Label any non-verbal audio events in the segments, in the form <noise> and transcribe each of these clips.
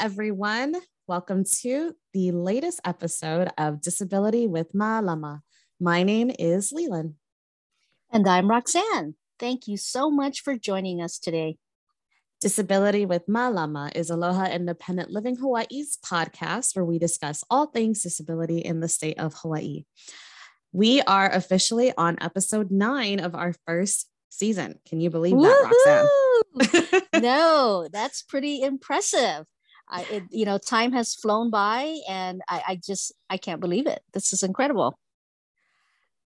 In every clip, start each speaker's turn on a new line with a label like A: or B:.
A: everyone. Welcome to the latest episode of Disability with Mālama. My name is Leelynn.
B: And I'm Roxanne. Thank you so much for joining us today.
A: Disability with Mālama is Aloha Independent Living Hawaii's podcast where we discuss all things disability in the state of Hawaii. We are officially on episode nine of our first season. Can you believe that,
B: Roxanne? <laughs> no, that's pretty impressive. I, it, you know, time has flown by, and I, I just I can't believe it. This is incredible.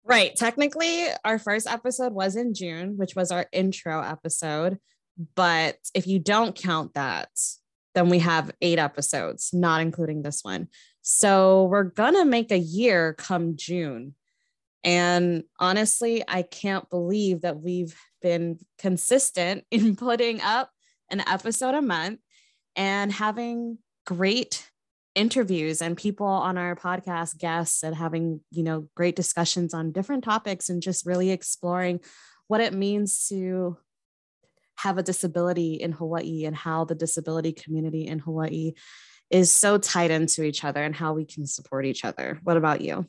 A: Right. Technically, our first episode was in June, which was our intro episode. But if you don't count that, then we have eight episodes, not including this one. So we're going to make a year come June. And honestly, I can't believe that we've been consistent <laughs> in putting up an episode a month and having great interviews and people on our podcast guests and having you know great discussions on different topics and just really exploring what it means to have a disability in Hawaii and how the disability community in Hawaii is so tied into each other and how we can support each other. What about you?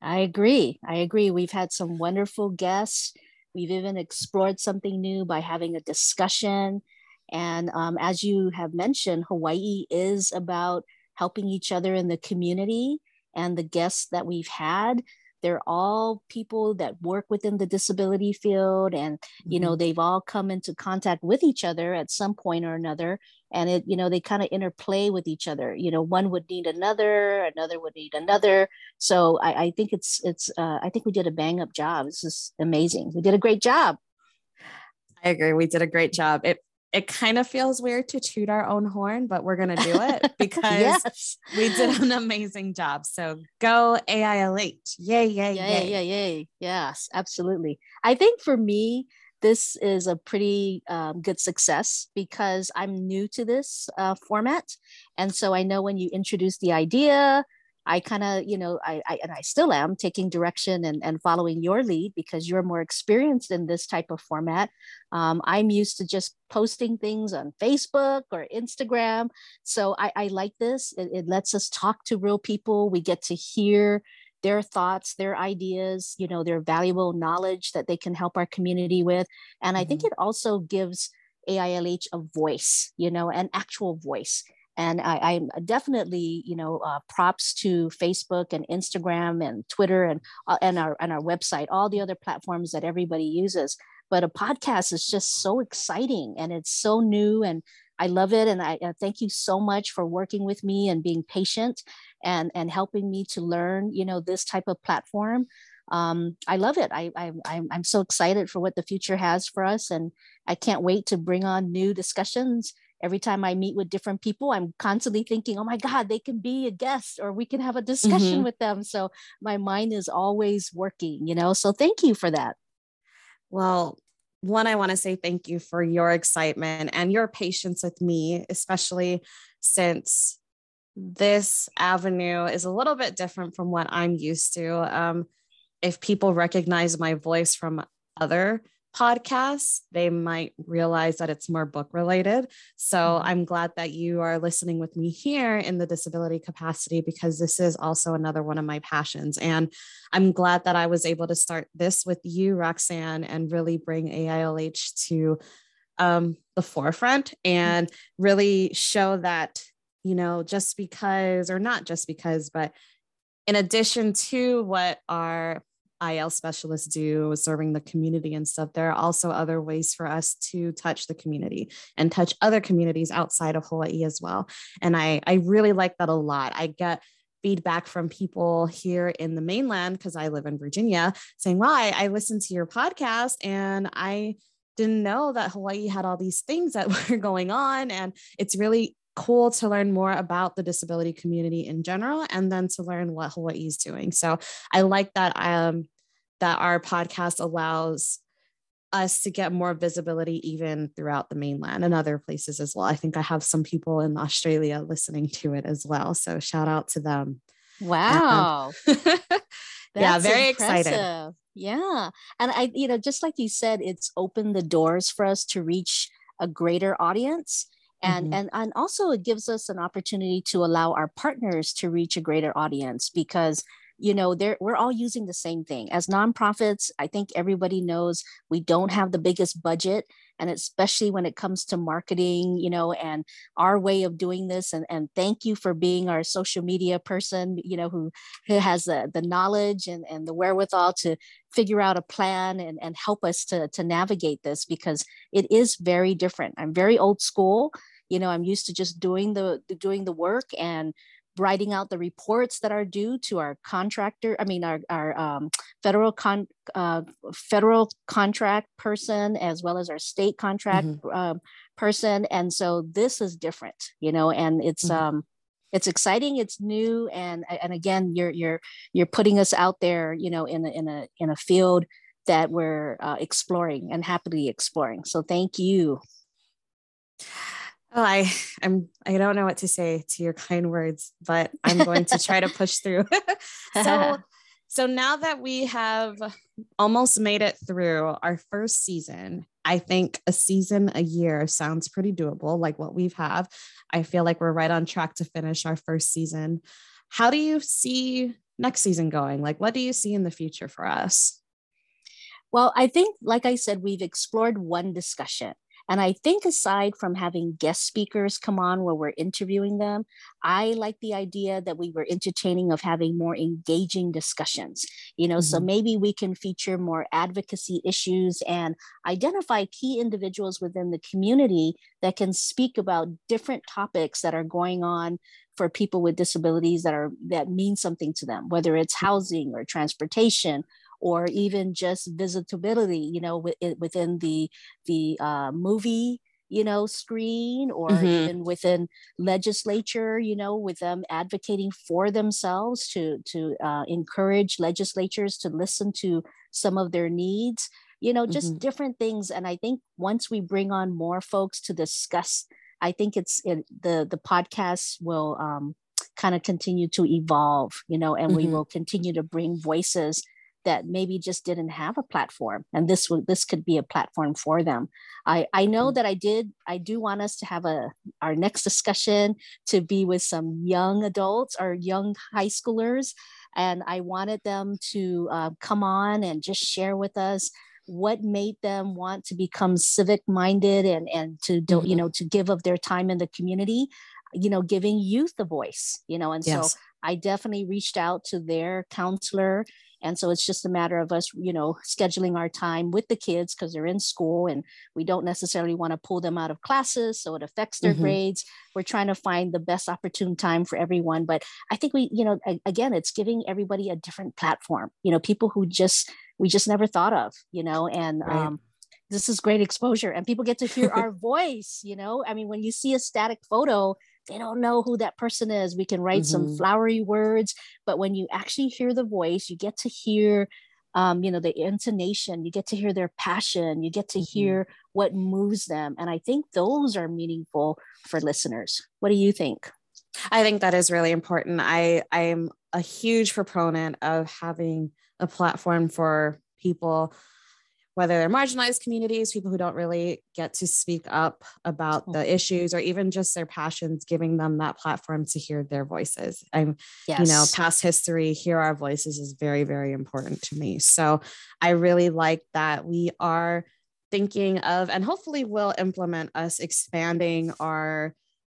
B: I agree. I agree. We've had some wonderful guests. We've even explored something new by having a discussion and um, as you have mentioned, Hawaii is about helping each other in the community. And the guests that we've had, they're all people that work within the disability field and you know mm-hmm. they've all come into contact with each other at some point or another and it you know they kind of interplay with each other you know one would need another another would need another so i, I think it's it's uh, i think we did a bang up job this is amazing we did a great job
A: I agree. We did a great job. It it kind of feels weird to toot our own horn, but we're going to do it <laughs> because yes. we did an amazing job. So go AILH. Yay, yay, yay.
B: Yay, yay, yay. Yes, absolutely. I think for me, this is a pretty um, good success because I'm new to this uh, format. And so I know when you introduce the idea, I kind of, you know, I, I, and I still am taking direction and, and following your lead because you're more experienced in this type of format. Um, I'm used to just posting things on Facebook or Instagram. So I, I like this. It, it lets us talk to real people. We get to hear their thoughts, their ideas, you know, their valuable knowledge that they can help our community with. And I mm-hmm. think it also gives AILH a voice, you know, an actual voice and I, am definitely, you know, uh, props to Facebook and Instagram and Twitter and uh, and our and our website, all the other platforms that everybody uses. But a podcast is just so exciting and it's so new and I love it. And I uh, thank you so much for working with me and being patient and and helping me to learn, you know, this type of platform. Um, I love it. I, I, I'm, I'm so excited for what the future has for us. And I can't wait to bring on new discussions every time I meet with different people, I'm constantly thinking, oh my God, they can be a guest or we can have a discussion mm-hmm. with them. So my mind is always working, you know? So thank you for that.
A: Well, one, I want to say thank you for your excitement and your patience with me, especially since this avenue is a little bit different from what I'm used to. Um, if people recognize my voice from other podcasts, they might realize that it's more book related. So mm-hmm. I'm glad that you are listening with me here in the disability capacity because this is also another one of my passions. And I'm glad that I was able to start this with you, Roxanne, and really bring AILH to um, the forefront and really show that, you know, just because, or not just because, but in addition to what our IL specialists do, serving the community and stuff, there are also other ways for us to touch the community and touch other communities outside of Hawaii as well. And I, I really like that a lot. I get feedback from people here in the mainland because I live in Virginia saying, Wow, I, I listened to your podcast and I didn't know that Hawaii had all these things that <laughs> were going on. And it's really cool to learn more about the disability community in general and then to learn what Hawaii is doing. So I like that um that our podcast allows us to get more visibility even throughout the mainland and other places as well. I think I have some people in Australia listening to it as well. So shout out to them.
B: Wow. <laughs> <laughs>
A: yeah, very impressive. excited.
B: Yeah. And I, you know, just like you said, it's opened the doors for us to reach a greater audience. and mm-hmm. and and also it gives us an opportunity to allow our partners to reach a greater audience because you know they're we're all using the same thing. As nonprofits i think everybody knows we don't have the biggest budget and especially when it comes to marketing you know and our way of doing this and, and thank you for being our social media person you know who, who has the, the knowledge and, and the wherewithal to figure out a plan and, and help us to, to navigate this because it is very different. I'm very old school you know i'm used to just doing the doing the work and writing out the reports that are due to our contractor i mean our, our um, federal con uh, federal contract person as well as our state contract mm-hmm. um, person and so this is different you know and it's mm-hmm. um it's exciting it's new and and again you're you're you're putting us out there you know in a in a in a field that we're uh, exploring and happily exploring so thank you
A: Oh, I I'm I don't know what to say to your kind words, but I'm going to try to <laughs> push through. <laughs> so so now that we have almost made it through our first season, I think a season a year sounds pretty doable, like what we've have. I feel like we're right on track to finish our first season. How do you see next season going? Like what do you see in the future for us?
B: Well, I think, like I said, we've explored one discussion. And I think aside from having guest speakers come on where we're interviewing them, I like the idea that we were entertaining of having more engaging discussions. You know, mm-hmm. so maybe we can feature more advocacy issues and identify key individuals within the community that can speak about different topics that are going on for people with disabilities that are that mean something to them whether it's housing or transportation or even just visitability, you know, within the the uh, movie you know screen or mm-hmm. even within legislature you know with them advocating for themselves to to uh, encourage legislatures to listen to some of their needs you know just mm-hmm. different things and i think once we bring on more folks to discuss i think it's it, the the podcast will um, kind of continue to evolve you know and mm-hmm. we will continue to bring voices that maybe just didn't have a platform and this would this could be a platform for them i i know mm. that i did i do want us to have a our next discussion to be with some young adults or young high schoolers and i wanted them to uh, come on and just share with us what made them want to become civic minded and and to do, mm-hmm. you know to give of their time in the community you know giving youth a voice you know and yes. so i definitely reached out to their counselor and so it's just a matter of us, you know, scheduling our time with the kids because they're in school and we don't necessarily want to pull them out of classes. So it affects their mm-hmm. grades. We're trying to find the best opportune time for everyone. But I think we, you know, again, it's giving everybody a different platform, you know, people who just, we just never thought of, you know, and, right. um, this is great exposure and people get to hear our voice you know i mean when you see a static photo they don't know who that person is. We can write mm-hmm. some flowery words, but when you actually hear the voice, you get to hear um, you know the intonation you get to hear their passion you get to mm-hmm. hear what moves them and i think those are meaningful for listeners what do you think
A: i think that is really important i i'm a huge proponent of having a platform for people whether they're marginalized communities, people who don't really get to speak up about the issues or even just their passions, giving them that platform to hear their voices. I'm, yes. you know, past history, hear our voices is very, very important to me. So I really like that we are thinking of and hopefully will implement us expanding our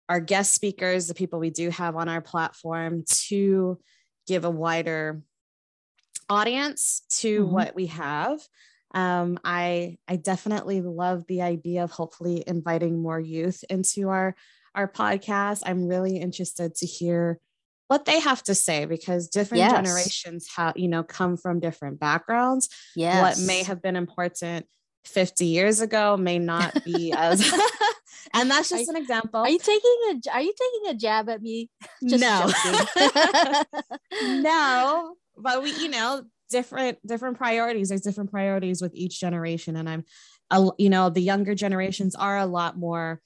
A: our guest speakers, the people we do have on our platform to give a wider audience to mm-hmm. what we have um, I I definitely love the idea of hopefully inviting more youth into our our podcast. I'm really interested to hear what they have to say because different yes. generations have you know come from different backgrounds.
B: Yes.
A: What may have been important 50 years ago may not be as <laughs> and that's just
B: are,
A: an example.
B: Are you taking a are you taking a jab at me? <laughs>
A: Just no. <laughs> no, but we you know different different priorities there's different priorities with each generation and i'm a, you know the younger generations are a lot more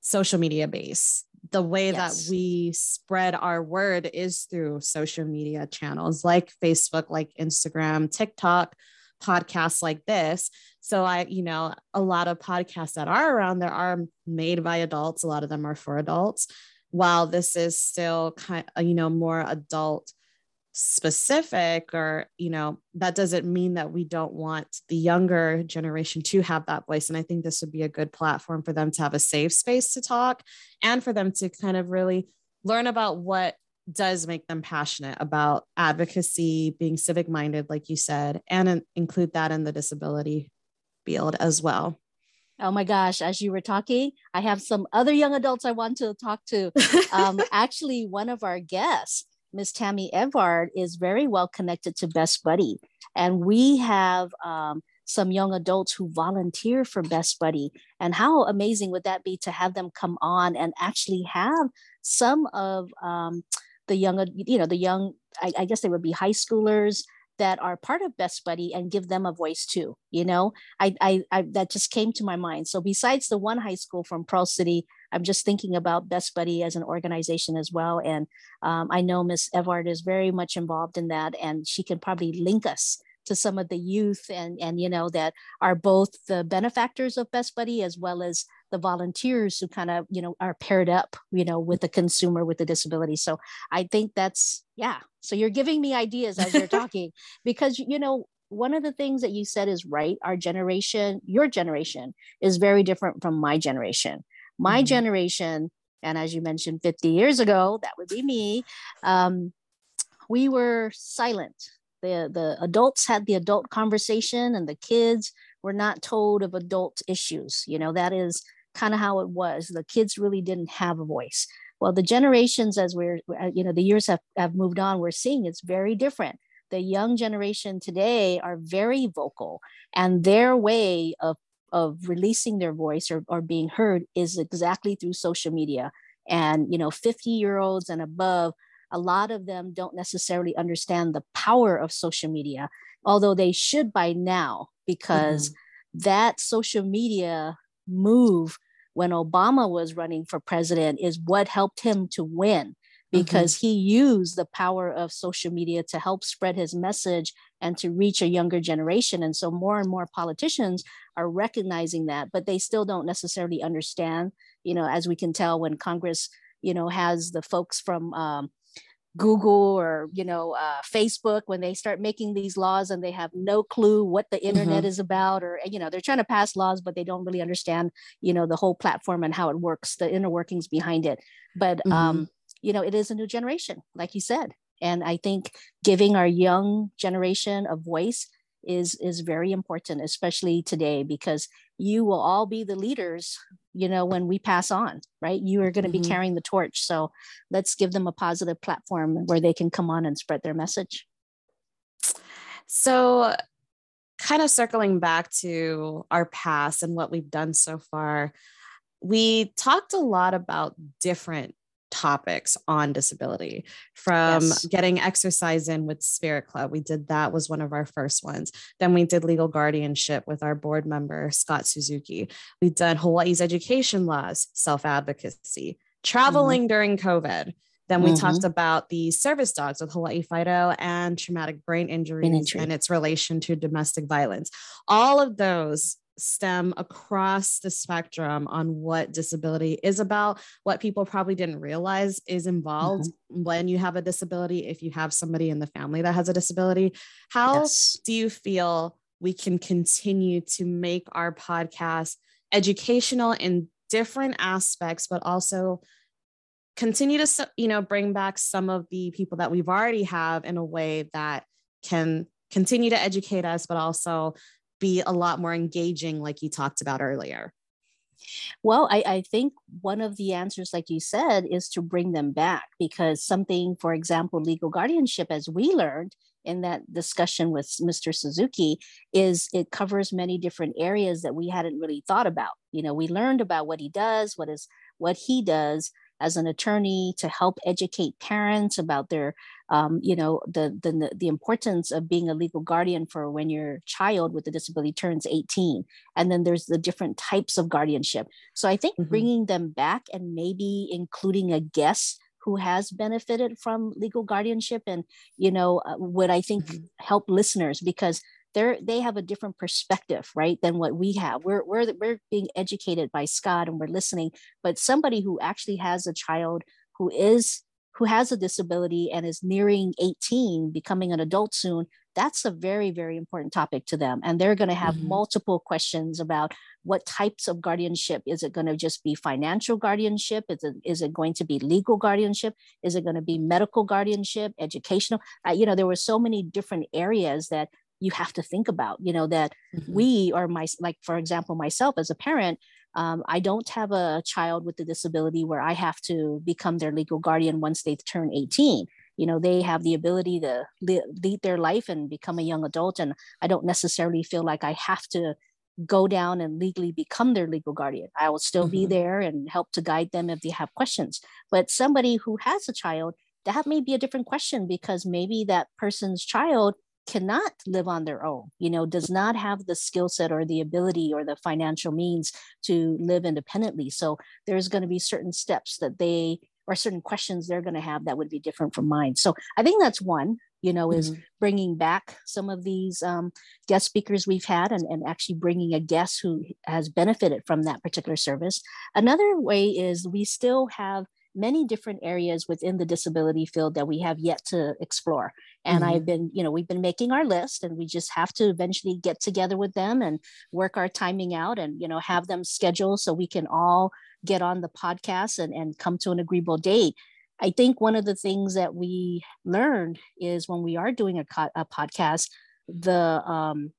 A: social media based the way yes. that we spread our word is through social media channels like facebook like instagram tiktok podcasts like this. So I, you know, a lot of podcasts that are around there are made by adults. A lot of them are for adults. While this is still kind of, uh, you know, more adult specific or you know that doesn't mean that we don't want the younger generation to have that voice and i think this would be a good platform for them to have a safe space to talk and for them to kind of really learn about what does make them passionate about advocacy being civic minded like you said and include that in the disability field as well
B: Oh my gosh, as you were talking, I have some other young adults I want to talk to. <laughs> Um, actually, one of our guests Miss Tammy Evard is very well connected to Best Buddy. And we have um, some young adults who volunteer for Best Buddy. And how amazing would that be to have them come on and actually have some of um, the young, you know, the young, I, I guess they would be high schoolers, that are part of Best Buddy and give them a voice too. You know, I, I, I, that just came to my mind. So besides the one high school from Pearl City, I'm just thinking about Best Buddy as an organization as well. And um, I know Miss Evard is very much involved in that, and she can probably link us to some of the youth and and you know that are both the benefactors of Best Buddy as well as the volunteers who kind of you know are paired up you know with the consumer with the disability. So i think that's yeah. So you're giving me ideas as you're talking <laughs> because you know one of the things that you said is right. Our generation your generation is very different from my generation my mm-hmm. generation and as you mentioned 50 years ago that would be me um, we were silent the the adults had the adult conversation and the kids were not told of adult issues you know that is kind of how it was. The kids really didn't have a voice. Well, the generations, as we're, uh, you know, the years have, have moved on, we're seeing it's very different. The young generation today are very vocal, and their way of, of releasing their voice or, or being heard is exactly through social media. And, you know, 50 year olds and above, a lot of them don't necessarily understand the power of social media, although they should by now, because mm-hmm. that social media move when Obama was running for president is what helped him to win because mm-hmm. he used the power of social media to help spread his message and to reach a younger generation. And so more and more politicians are recognizing that, but they still don't necessarily understand, you know, as we can tell when Congress, you know, has the folks from um, Google or you know uh, Facebook when they start making these laws and they have no clue what the internet mm-hmm. is about or you know they're trying to pass laws but they don't really understand you know the whole platform and how it works the inner workings behind it but mm-hmm. um you know it is a new generation like you said. And I think giving our young generation a voice is is very important especially today because you will all be the leaders you know when we pass on right? You are going to mm-hmm. be carrying the torch. So let's give them a positive platform where they can come on and spread their message.
A: So kind of circling back to our past and what we've done so far we talked a lot about different topics on disability from yes. getting exercise in with spirit club we did that was one of our first ones then we did legal guardianship with our board member scott suzuki we did hawaii's education laws self-advocacy traveling mm-hmm. during covid then we mm-hmm. talked about the service dogs with Hawaii Fi-Do and traumatic brain injuries and its relation to domestic violence. All of those stem across the spectrum on what disability is about, what people probably didn't realize is involved mm-hmm. when you have a disability, if you have somebody in the family that has a disability. How yes. do you feel we can continue to make our podcast educational in different aspects, but also continue to you know bring back some of the people that we've already have in a way that can continue to educate us but also be a lot more engaging, like you talked about earlier?
B: Well, I, I, think one of the answers, like you said, is to bring them back because something, for example, legal guardianship, as we learned in that discussion with Mr. Suzuki, is it covers many different areas that we hadn't really thought about. You know, we learned about what he does, what is what he does, as an attorney to help educate parents about their um, you know the, the the importance of being a legal guardian for when your child with a disability turns 18 and then there's the different types of guardianship so i think mm-hmm. bringing them back and maybe including a guest who has benefited from legal guardianship and you know uh, would i think mm-hmm. help listeners because they're they have a different perspective right than what we have. We're we're we're being educated by scott and we're listening but somebody who actually has a child who is who has a disability and is nearing 18 becoming an adult soon that's a very very important topic to them. And they're going to have mm-hmm. multiple questions about what types of guardianship. Is it going to just be financial guardianship? Is it, is it going to be legal guardianship? Is it going to be medical guardianship? Educational uh, you know there were so many different areas that you have to think about you know that mm-hmm. we or my like for example myself as a parent um, i don't have a child with a disability where i have to become their legal guardian once they turn 18 you know they have the ability to lead their life and become a young adult and i don't necessarily feel like i have to go down and legally become their legal guardian i will still mm-hmm. be there and help to guide them if they have questions but somebody who has a child that may be a different question because maybe that person's child cannot live on their own you know does not have the skill set or the ability or the financial means to live independently. So there's going to be certain steps that they or certain questions they're going to have that would be different from mine. So i think that's one you know is mm-hmm. bringing back some of these um, guest speakers we've had and, and actually bringing a guest who has benefited from that particular service. Another way is we still have many different areas within the disability field that we have yet to explore. And mm-hmm. I've been, you know, we've been making our list and we just have to eventually get together with them and work our timing out and, you know, have them schedule so we can all get on the podcast and, and come to an agreeable date. I think one of the things that we learned is when we are doing a, co- a podcast, the um,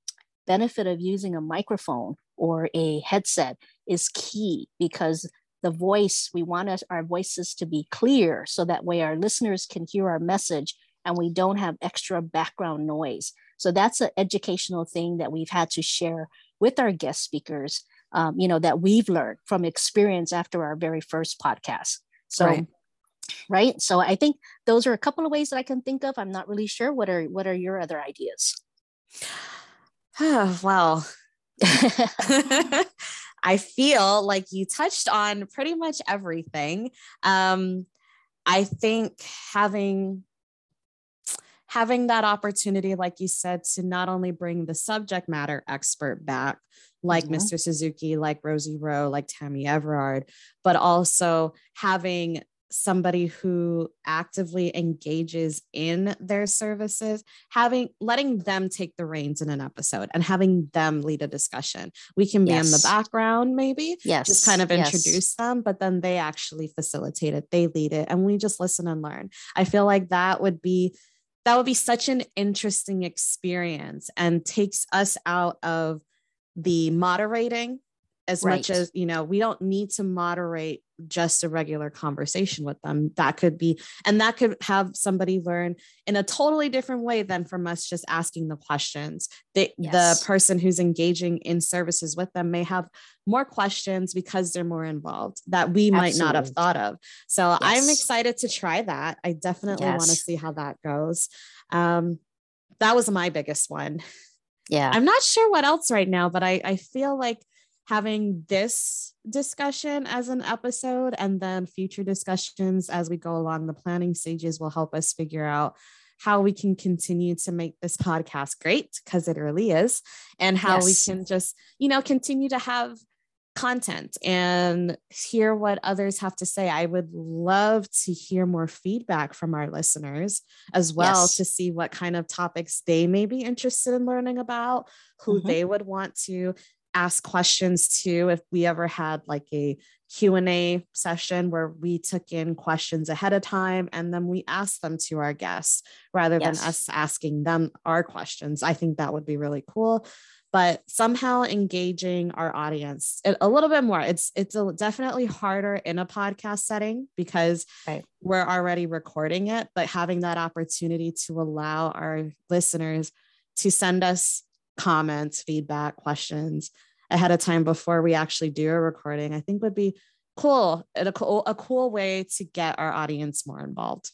B: benefit of using a microphone or a headset is key because the voice, we want us, our voices to be clear so that way our listeners can hear our message and we don't have extra background noise. So that's an educational thing that we've had to share with our guest speakers, um, you know, that we've learned from experience after our very first podcast. So, right. right. So I think those are a couple of ways that I can think of. I'm not really sure. What are what are your other ideas?
A: Oh, <sighs> well, <laughs> <laughs> I feel like you touched on pretty much everything. Um, I think having having that opportunity, like you said, to not only bring the subject matter expert back, like mm-hmm. Mr. Suzuki, like Rosie Rowe, like Tammy Everard, but also having somebody who actively engages in their services having letting them take the reins in an episode and having them lead a discussion we can be yes. in the background maybe
B: yes
A: just kind of introduce yes. them but then they actually facilitate it they lead it and we just listen and learn i feel like that would be that would be such an interesting experience and takes us out of the moderating as right. much as you know we don't need to moderate just a regular conversation with them that could be and that could have somebody learn in a totally different way than from us just asking the questions the, yes. the person who's engaging in services with them may have more questions because they're more involved that we Absolutely. might not have thought of so yes. i'm excited to try that i definitely yes. want to see how that goes um, that was my biggest one
B: yeah
A: i'm not sure what else right now but i i feel like having this discussion as an episode and then future discussions as we go along the planning stages will help us figure out how we can continue to make this podcast great because it really is and how yes. we can just you know continue to have content and hear what others have to say. I would love to hear more feedback from our listeners as well yes. to see what kind of topics they may be interested in learning about, who mm-hmm. they would want to ask questions too if we ever had like a q&a session where we took in questions ahead of time and then we asked them to our guests rather yes. than us asking them our questions i think that would be really cool but somehow engaging our audience a little bit more it's it's a, definitely harder in a podcast setting because right. we're already recording it but having that opportunity to allow our listeners to send us comments, feedback, questions ahead of time before we actually do a recording, I think would be cool. A cool, a cool way to get our audience more involved.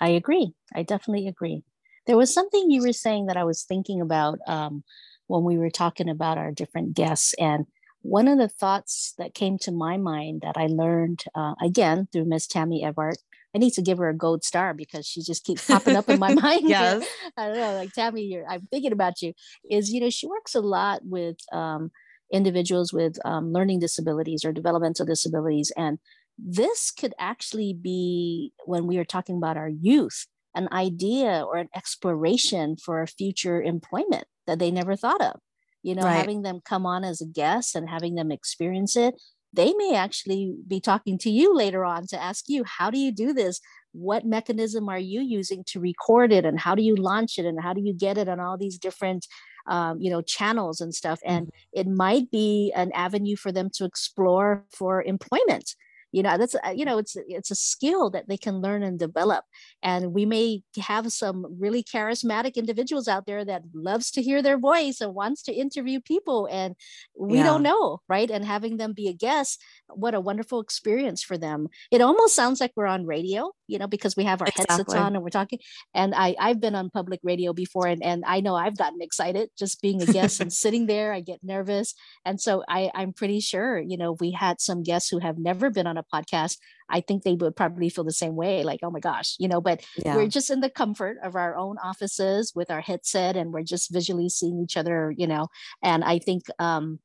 B: I agree. I definitely agree. There was something you were saying that I was thinking about um, when we were talking about our different guests. And one of the thoughts that came to my mind that I learned uh, again through Miss Tammy Everard I need to give her a gold star because she just keeps popping up in my <laughs> mind. <laughs>
A: yes.
B: I don't know, like Tammy, you're, I'm thinking about you. Is you know she works a lot with um, individuals with um, learning disabilities or developmental disabilities, and this could actually be when we are talking about our youth an idea or an exploration for a future employment that they never thought of you know right. having them come on as a guest and having them experience it they may actually be talking to you later on to ask you how do you do this? What mechanism are you using to record it? And how do you launch it? And how do you get it on all these different um, you know channels and stuff? And mm-hmm. it might be an avenue for them to explore for employment you know that's uh, you know it's it's a skill that they can learn and develop. And we may have some really charismatic individuals out there that loves to hear their voice and wants to interview people and we yeah. don't know right? And having them be a guest what a wonderful experience for them. It almost sounds like we're on radio you know because we have our exactly. headsets on and we're talking and i i've been on public radio before and, and i know i've gotten excited just being a guest and <laughs> sitting there i get nervous and so i i'm pretty sure you know we had some guests who have never been on a podcast i think they would probably feel the same way like oh my gosh you know but yeah. we're just in the comfort of our own offices with our headset and we're just visually seeing each other you know and i think um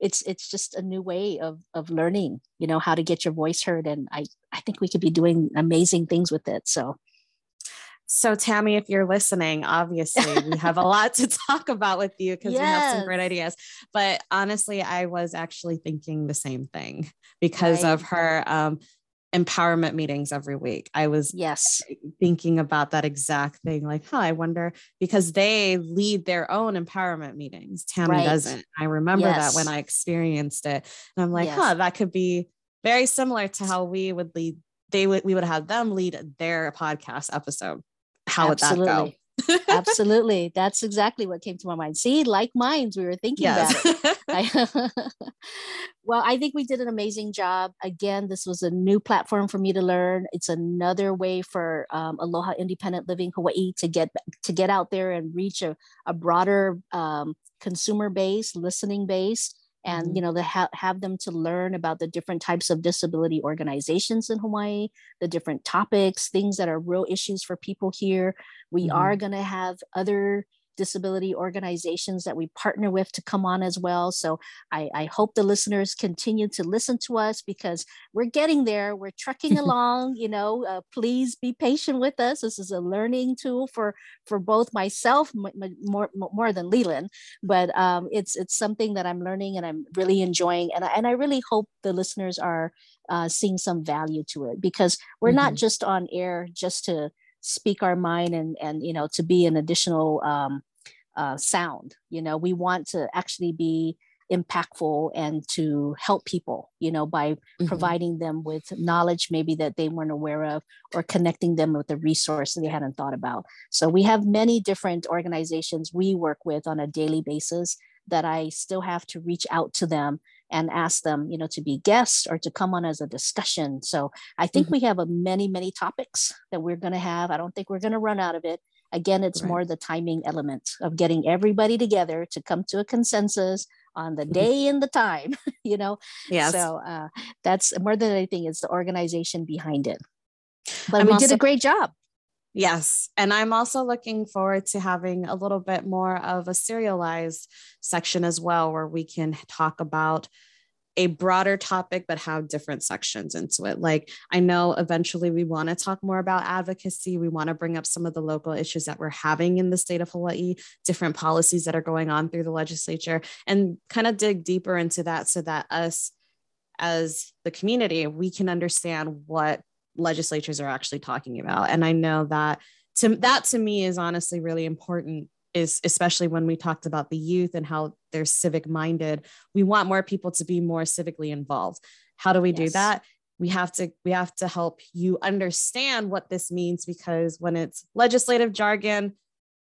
B: it's it's just a new way of of learning you know how to get your voice heard and i i think we could be doing amazing things with it so
A: so tammy if you're listening obviously we have a lot to <laughs> talk about with you because yes. we have some great ideas but honestly i was actually thinking the same thing because right. of her um, empowerment meetings every week. I was
B: yes
A: thinking about that exact thing. Like, huh, I wonder because they lead their own empowerment meetings. Tammy right. doesn't. I remember yes. that when I experienced it. And I'm like, yes. huh, that could be very similar to how we would lead, they would we would have them lead their podcast episode. How Absolutely. would that go? <laughs>
B: Absolutely. That's exactly what came to my mind. See, like minds, we were thinking yes. about it. <laughs> <laughs> well, I think we did an amazing job. Again, this was a new platform for me to learn. It's another way for um, Aloha Independent Living Hawaii to get to get out there and reach a, a broader um, consumer base, listening base and mm-hmm. you know they ha- have them to learn about the different types of disability organizations in hawaii the different topics things that are real issues for people here we mm-hmm. are going to have other disability organizations that we partner with to come on as well. So I, I hope the listeners continue to listen to us because we're getting there. We're trucking <laughs> along. You know, uh, please be patient with us. This is a learning tool for for both myself more more than Leelynn, but um, it's it's something that I'm learning and I'm really enjoying, and I, and I really hope the listeners are uh, seeing some value to it because we're mm-hmm. not just on air just to speak our mind and and you know to be an additional um, uh, sound you know we want to actually be impactful and to help people you know by mm-hmm. providing them with knowledge maybe that they weren't aware of or connecting them with a resource that they hadn't thought about so we have many different organizations we work with on a daily basis that i still have to reach out to them and ask them, you know, to be guests or to come on as a discussion. So I think mm-hmm. we have a many, many topics that we're going to have. I don't think we're going to run out of it. Again, it's right. more the timing element of getting everybody together to come to a consensus on the mm-hmm. day and the time, <laughs> you know?
A: Yeah.
B: So uh, that's more than anything, it's the organization behind it. But I'm we also- did a great job.
A: Yes. And I'm also looking forward to having a little bit more of a serialized section as well, where we can talk about a broader topic, but have different sections into it. Like, I know eventually we want to talk more about advocacy. We want to bring up some of the local issues that we're having in the state of Hawaii, different policies that are going on through the legislature, and kind of dig deeper into that so that us as the community, we can understand what legislatures are actually talking about. And I know that to that to me is honestly really important is especially when we talked about the youth and how they're civic minded. We want more people to be more civically involved. How do we yes. do that? We have to we have to help you understand what this means because when it's legislative jargon,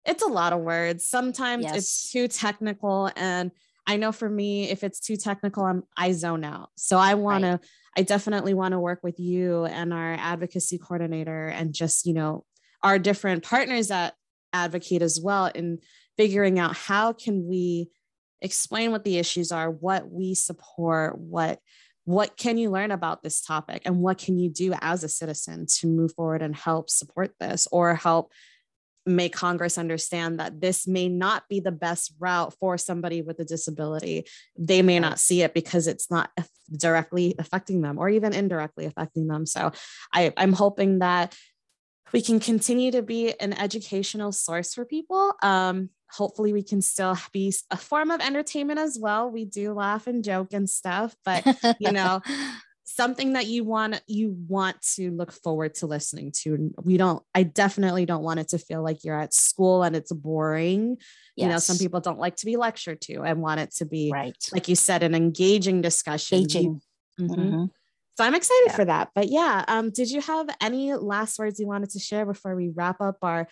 A: it's a lot of words. Sometimes yes. it's too technical and I know for me, if it's too technical, I'm I zone out. So I want right. to I definitely want to work with you and our advocacy coordinator and just, you know, our different partners that advocate as well in figuring out how can we explain what the issues are, what we support, what what can you learn about this topic and what can you do as a citizen to move forward and help support this or help make Congress understand that this may not be the best route for somebody with a disability. They may not see it because it's not directly affecting them or even indirectly affecting them. So I, I'm hoping that we can continue to be an educational source for people. Um, hopefully, we can still be a form of entertainment as well. We do laugh and joke and stuff, but <laughs> you know, something that you want you want to look forward to listening to we don't i definitely don't want it to feel like you're at school and it's boring yes. you know some people don't like to be lectured to and want it to be right like you said an engaging discussion engaging. Mm-hmm. Mm-hmm. So i'm excited yeah. for that but yeah um, did you have any last words you wanted to share before we wrap up our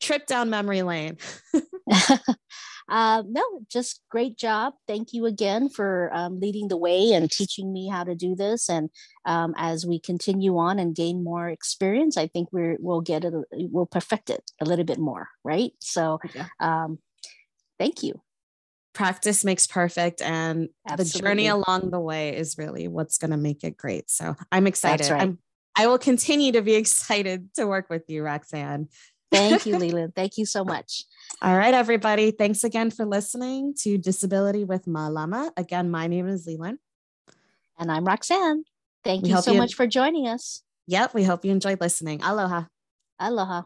A: trip down memory lane <laughs> <laughs>
B: uh, no, just great job. Thank you again for um, leading the way and teaching me how to do this. And um, as we continue on and gain more experience, I think we're, we'll get it, we'll perfect it a little bit more, right? So um, thank you.
A: Practice makes perfect. And Absolutely. the journey along the way is really what's going to make it great. So I'm excited. Right. I'm, I will continue to be <laughs> excited to work with you, Roxanne.
B: Thank you, <laughs> Leelynn. Thank you so much.
A: All right, everybody. Thanks again for listening to Disability with Malama. Again, my name is Leelynn.
B: And I'm Roxanne. Thank we you so you... much for joining us.
A: Yep, we hope you enjoyed listening. Aloha.
B: Aloha.